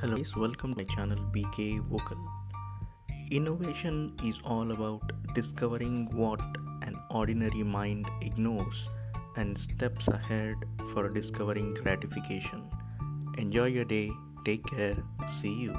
Hello, guys, welcome to my channel BK Vocal. Innovation is all about discovering what an ordinary mind ignores and steps ahead for discovering gratification. Enjoy your day, take care, see you.